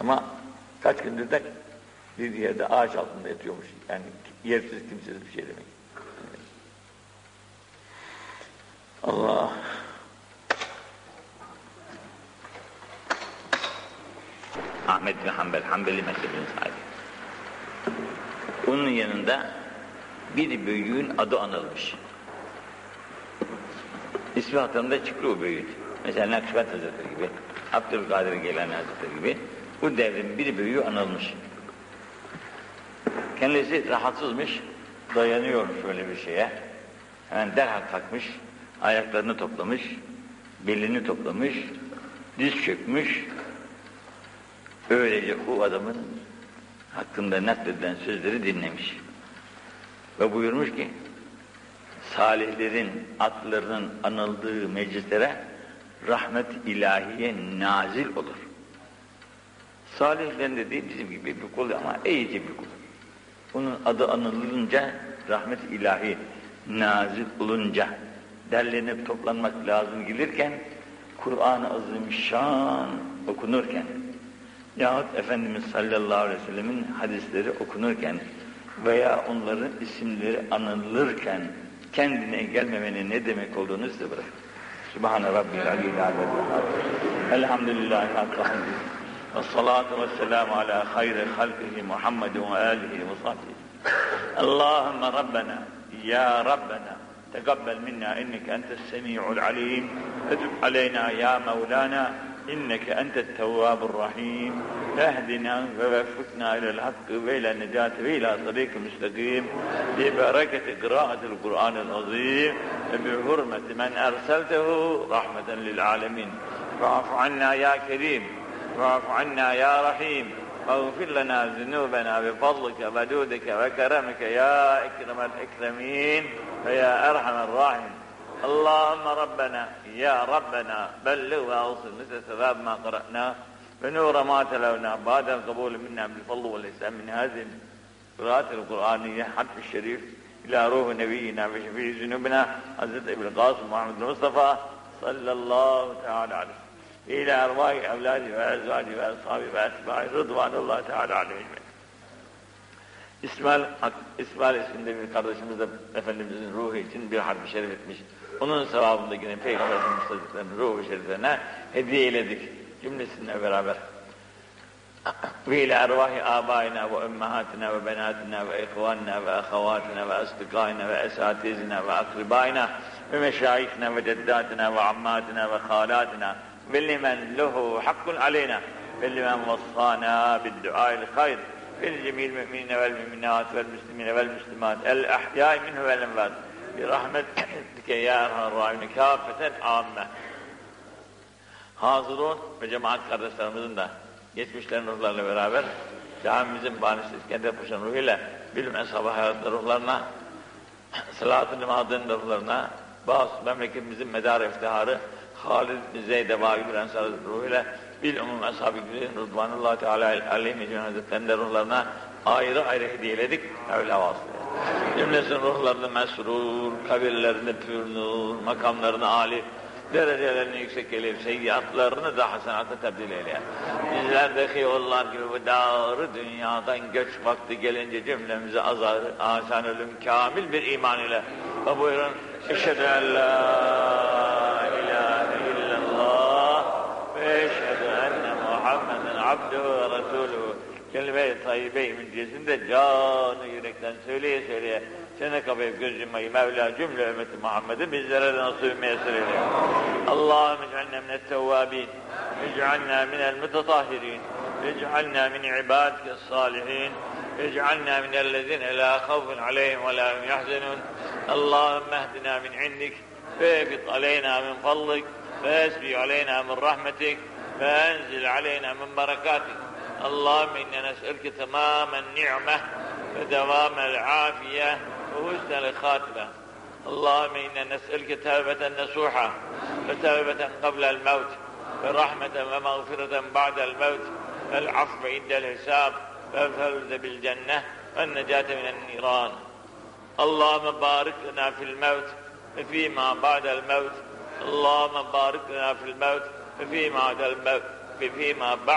Ama kaç gündür de bir yerde ağaç altında yatıyormuş. Yani yersiz kimsesiz bir şey demek. Allah. Ahmet bin Hanbel, Hanbeli mezhebinin sahibi. Onun yanında bir büyüğün adı anılmış. İsmi hatırında çıkıyor o büyüğün. Mesela Nakşibet Hazretleri gibi, Abdülkadir Geylani Hazretleri gibi bu devrin bir büyüğü anılmış. Kendisi rahatsızmış, dayanıyor şöyle bir şeye. Hemen derhal kalkmış, ayaklarını toplamış, belini toplamış, diz çökmüş. Öylece o adamın hakkında nakledilen sözleri dinlemiş. Ve buyurmuş ki, salihlerin adlarının anıldığı meclislere rahmet ilahiye nazil olur. Salihlerin dediği bizim gibi bir kul ama iyice bir kul. Onun adı anılınca rahmet ilahi nazil olunca derlenip toplanmak lazım gelirken Kur'an-ı Azimüşşan okunurken yahut Efendimiz sallallahu aleyhi ve sellemin hadisleri okunurken veya onların isimleri anılırken kendine gelmemenin ne demek olduğunu size bırakın. Sübhane Rabbil Aliyyil Alem. Elhamdülillahi Hakkı hamdi. Ve salatu ve selamu ala hayri halkihi Muhammedin ve alihi ve sahbihi. Allahümme Rabbena, Ya Rabbena, تقبل منا إنك أنت السميع العليم فتب علينا يا مولانا إنك أنت التواب الرحيم. اهدنا ووفقنا إلى الحق وإلى النجاة وإلى طريق مستقيم. ببركة قراءة القرآن العظيم. بحرمة من أرسلته رحمة للعالمين. فاعف عنا يا كريم. واعف عنا يا رحيم. واغفر لنا ذنوبنا بفضلك وجودك وكرمك يا إكرم الإكرمين. ويا أرحم الراحمين. اللهم ربنا يا ربنا بلغ واوصل مثل ثواب ما قرأناه ونور ما تلونا بعد القبول منا بالفضل والإحسان من هذه القراءة القرآنية حرف الشريف إلى روح نبينا وشفيع ذنوبنا حضرت ابن القاسم محمد المصطفى صلى الله تعالى عليه إلى أرواح أولاده وأزواجه وأصحابه وأتباعه رضوان الله تعالى عليهم İsmail, İsmail isminde bir kardeşimiz de Efendimizin ruhu için bir harf şerif etmiş. Onun sevabında yine Peygamber Hazretleri'nin ruhu şeriflerine hediye eyledik cümlesinle beraber. Ve ile ervahi abaina ve ümmehatina ve benatina ve ihvanina ve ahavatına ve asdikaina ve esatizina ve akribaina ve meşayihina ve ceddatina ve ammatina ve halatina ve limen lehu hakkun aleyna. Ve limen vassana bidduail hayr ve cemil müminine vel müminat vel müslimine vel müslimat el ahyai minhu vel envat birahmetike ya erhamrahimin kâfeten âmme. Hazırun ve cemaat kardeşlerimizin de geçmişlerin ruhlarıyla beraber camimizin banisi İskender Paşa'nın ruhuyla bilim eshab-ı hayatları ruhlarına, sılat-ı limadının ruhlarına, bazı memleketimizin medarı iftiharı Halid bin Zeyd Ebayi bir ensar ruhuyla bil umum ashab-ı güzelin Rıdvanullahi Teala aleyhi mecnun hazretlerinin ruhlarına ayrı ayrı hediyeledik. Öyle vasıya. Cümlesin ruhlarını mesrur, kabirlerini pür nur, makamlarını âli, derecelerini yüksek eyleyip seyyatlarını da hasenata tebdil eyle. Bizlerdeki yollar gibi bu dağrı dünyadan göç vakti gelince cümlemize azar, asan ölüm kamil bir iman ile. Ve buyurun, eşhedü en la ilahe illallah ve eşhedü enne Muhammeden abduhu ve resuluhu Kelime-i tayyibe-i müncesinde canı yürekten söyleye söyleye sene kapayıp göz yummayı Mevla cümle ümmeti Muhammed'i bizlere de nasip müyesser eyle. Allahümme ec'alna minet tevvabin, ec'alna minel mutatahhirin, ec'alna min ibadike salihin, ec'alna minellezine la khawfun aleyhim ve la hum yahzenun. Allahümme ehdina min indik, فيبط علينا من فضلك فيسبي علينا من رحمتك فأنزل علينا من بركاتك اللهم إنا نسألك تمام النعمة ودوام العافية وحسن الخاتمة اللهم إنا نسألك توبة نصوحة وتوبة قبل الموت ورحمة ومغفرة بعد الموت والعفو عند الحساب والفوز بالجنة والنجاة من النيران. اللهم بارك لنا في الموت وفيما بعد الموت. اللهم بارك لنا في الموت وفيما بعد الموت وفيما بعد